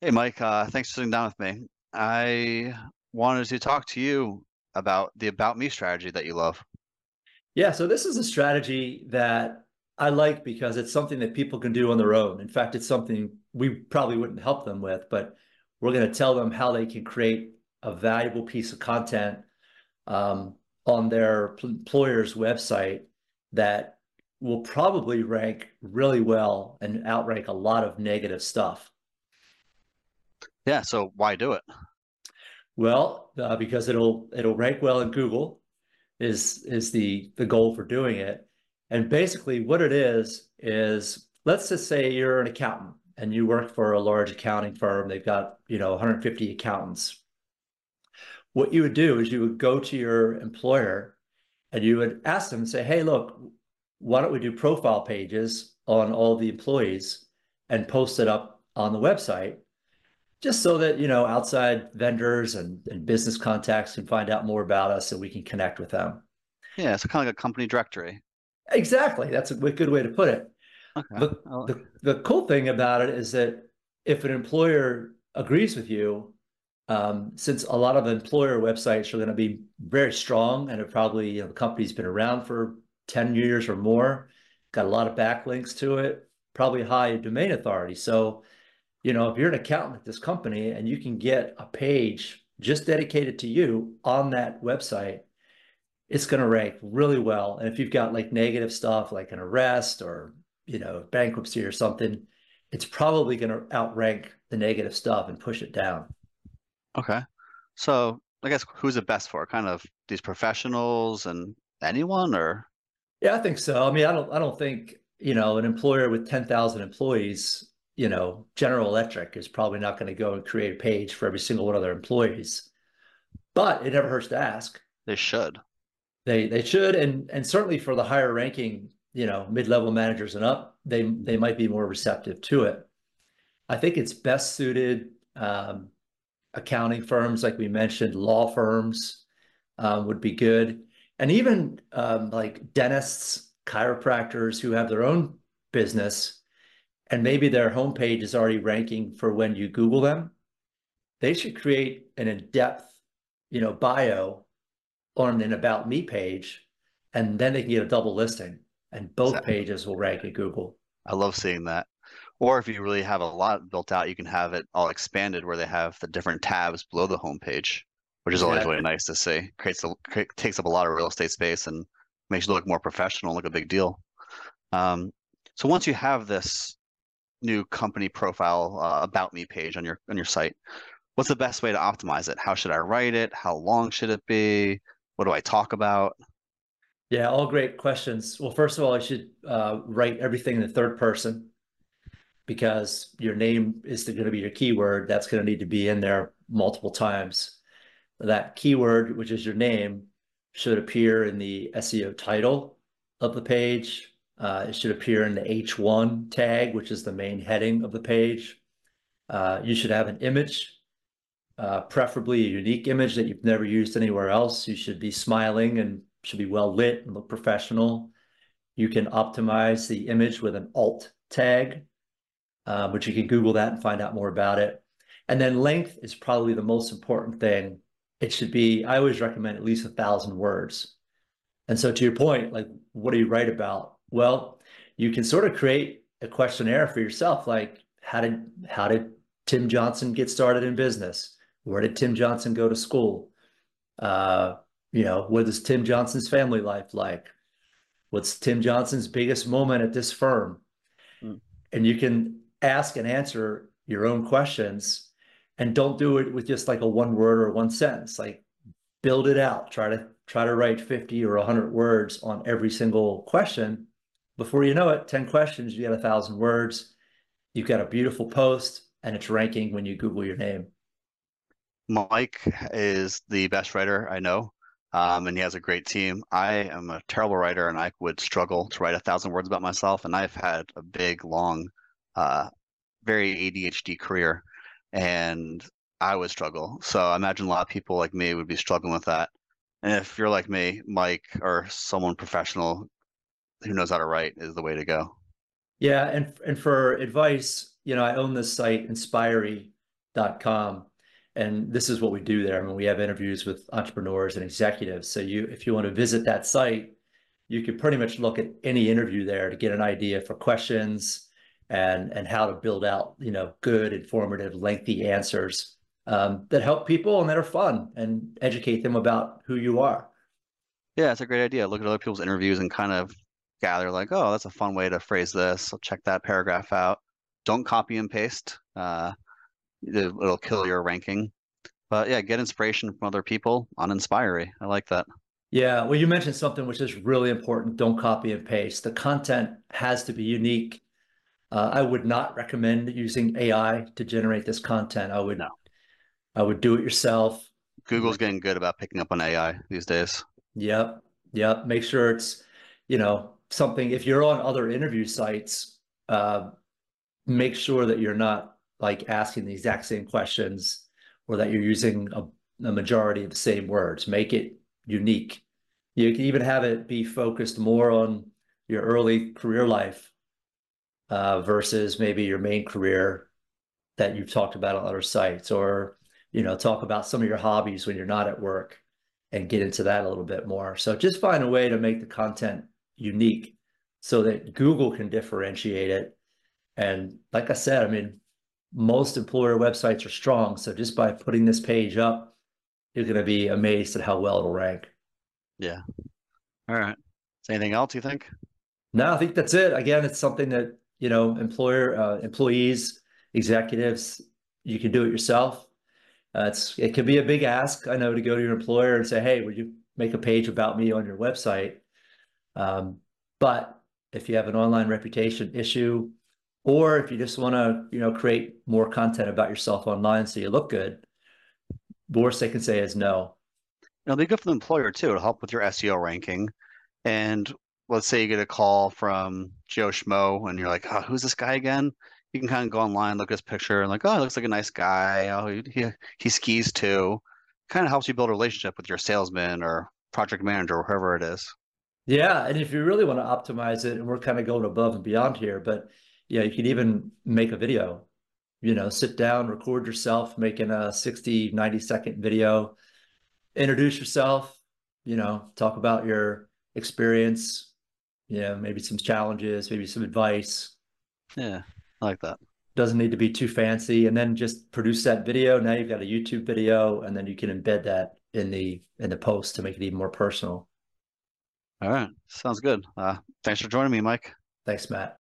Hey, Mike, uh, thanks for sitting down with me. I wanted to talk to you about the About Me strategy that you love. Yeah, so this is a strategy that I like because it's something that people can do on their own. In fact, it's something we probably wouldn't help them with, but we're going to tell them how they can create a valuable piece of content um, on their employer's website that will probably rank really well and outrank a lot of negative stuff. Yeah, so why do it? Well, uh, because it'll it'll rank well in Google is is the the goal for doing it. And basically what it is is let's just say you're an accountant and you work for a large accounting firm. They've got, you know, 150 accountants. What you would do is you would go to your employer and you would ask them say, "Hey, look, why don't we do profile pages on all the employees and post it up on the website just so that you know outside vendors and, and business contacts can find out more about us and we can connect with them. Yeah it's kind of like a company directory. Exactly. That's a good way to put it. Okay. the, the, the cool thing about it is that if an employer agrees with you um, since a lot of employer websites are going to be very strong and it probably you know the company's been around for 10 years or more got a lot of backlinks to it probably high domain authority. So you know, if you're an accountant at this company and you can get a page just dedicated to you on that website, it's going to rank really well. And if you've got like negative stuff like an arrest or, you know, bankruptcy or something, it's probably going to outrank the negative stuff and push it down. Okay. So I guess who's it best for? Kind of these professionals and anyone or? Yeah, I think so. I mean, I don't, I don't think, you know, an employer with 10,000 employees you know, General Electric is probably not going to go and create a page for every single one of their employees. But it never hurts to ask. They should. They they should, and and certainly for the higher ranking, you know, mid level managers and up, they they might be more receptive to it. I think it's best suited um, accounting firms, like we mentioned, law firms um, would be good, and even um, like dentists, chiropractors who have their own business and maybe their homepage is already ranking for when you Google them, they should create an in-depth, you know, bio on an about me page, and then they can get a double listing, and both exactly. pages will rank at Google. I love seeing that. Or if you really have a lot built out, you can have it all expanded where they have the different tabs below the homepage, which is exactly. always really nice to see. Creates a, takes up a lot of real estate space and makes you look more professional, look a big deal. Um, so once you have this new company profile uh, about me page on your on your site. What's the best way to optimize it? How should i write it? How long should it be? What do i talk about? Yeah all great questions. Well first of all i should uh, write everything in the third person because your name is going to be your keyword. That's going to need to be in there multiple times. That keyword which is your name should appear in the seo title of the page uh, it should appear in the H1 tag, which is the main heading of the page. Uh, you should have an image, uh, preferably a unique image that you've never used anywhere else. You should be smiling and should be well lit and look professional. You can optimize the image with an alt tag, uh, but you can Google that and find out more about it. And then length is probably the most important thing. It should be, I always recommend at least a thousand words. And so to your point, like, what do you write about? Well, you can sort of create a questionnaire for yourself, like how did how did Tim Johnson get started in business? Where did Tim Johnson go to school? Uh, you know, what is Tim Johnson's family life like? What's Tim Johnson's biggest moment at this firm? Mm. And you can ask and answer your own questions and don't do it with just like a one word or one sentence. Like build it out. Try to try to write 50 or 100 words on every single question before you know it, 10 questions, you get a thousand words. You've got a beautiful post and it's ranking when you Google your name. Mike is the best writer I know. Um, and he has a great team. I am a terrible writer and I would struggle to write a thousand words about myself. And I've had a big, long, uh, very ADHD career and I would struggle. So I imagine a lot of people like me would be struggling with that. And if you're like me, Mike, or someone professional, who knows how to write is the way to go. Yeah, and and for advice, you know, I own this site Inspiry, com. And this is what we do there. I mean, we have interviews with entrepreneurs and executives. So you, if you want to visit that site, you can pretty much look at any interview there to get an idea for questions and and how to build out, you know, good, informative, lengthy answers um, that help people and that are fun and educate them about who you are. Yeah, it's a great idea. Look at other people's interviews and kind of gather like, oh, that's a fun way to phrase this. I'll check that paragraph out. Don't copy and paste. Uh, it'll kill your ranking. But yeah, get inspiration from other people on Inspiry. I like that. Yeah, well, you mentioned something which is really important. Don't copy and paste. The content has to be unique. Uh, I would not recommend using AI to generate this content. I would, no. I would do it yourself. Google's getting good about picking up on AI these days. Yep, yep. Make sure it's, you know, something. If you're on other interview sites, uh, make sure that you're not like asking the exact same questions or that you're using a, a majority of the same words. Make it unique. You can even have it be focused more on your early career life uh, versus maybe your main career that you've talked about on other sites, or you know, talk about some of your hobbies when you're not at work and get into that a little bit more. So just find a way to make the content unique so that Google can differentiate it. And like I said, I mean, most employer websites are strong. So just by putting this page up, you're going to be amazed at how well it'll rank. Yeah. All right. Is anything else you think? No, I think that's it. Again, it's something that, you know, employer, uh, employees, executives, you can do it yourself. Uh, it's it can be a big ask, I know, to go to your employer and say, "Hey, would you make a page about me on your website?" Um, but if you have an online reputation issue, or if you just want to, you know, create more content about yourself online so you look good, the worst they can say is no. It'll be good for the employer too. It'll help with your SEO ranking. And let's say you get a call from Joe Schmo and you're like, oh, who's this guy again? You can kind of go online, look at his picture, and like, oh, he looks like a nice guy. Oh, he he, he skis too. Kind of helps you build a relationship with your salesman or project manager or whoever it is. Yeah, and if you really want to optimize it, and we're kind of going above and beyond here, but yeah, you could even make a video. You know, sit down, record yourself making a 60, 90 second video, introduce yourself, you know, talk about your experience, you know, maybe some challenges, maybe some advice. Yeah, I like that. Doesn't need to be too fancy. And then just produce that video. Now you've got a YouTube video, and then you can embed that in the in the post to make it even more personal. All right. Sounds good. Uh, thanks for joining me, Mike. Thanks, Matt.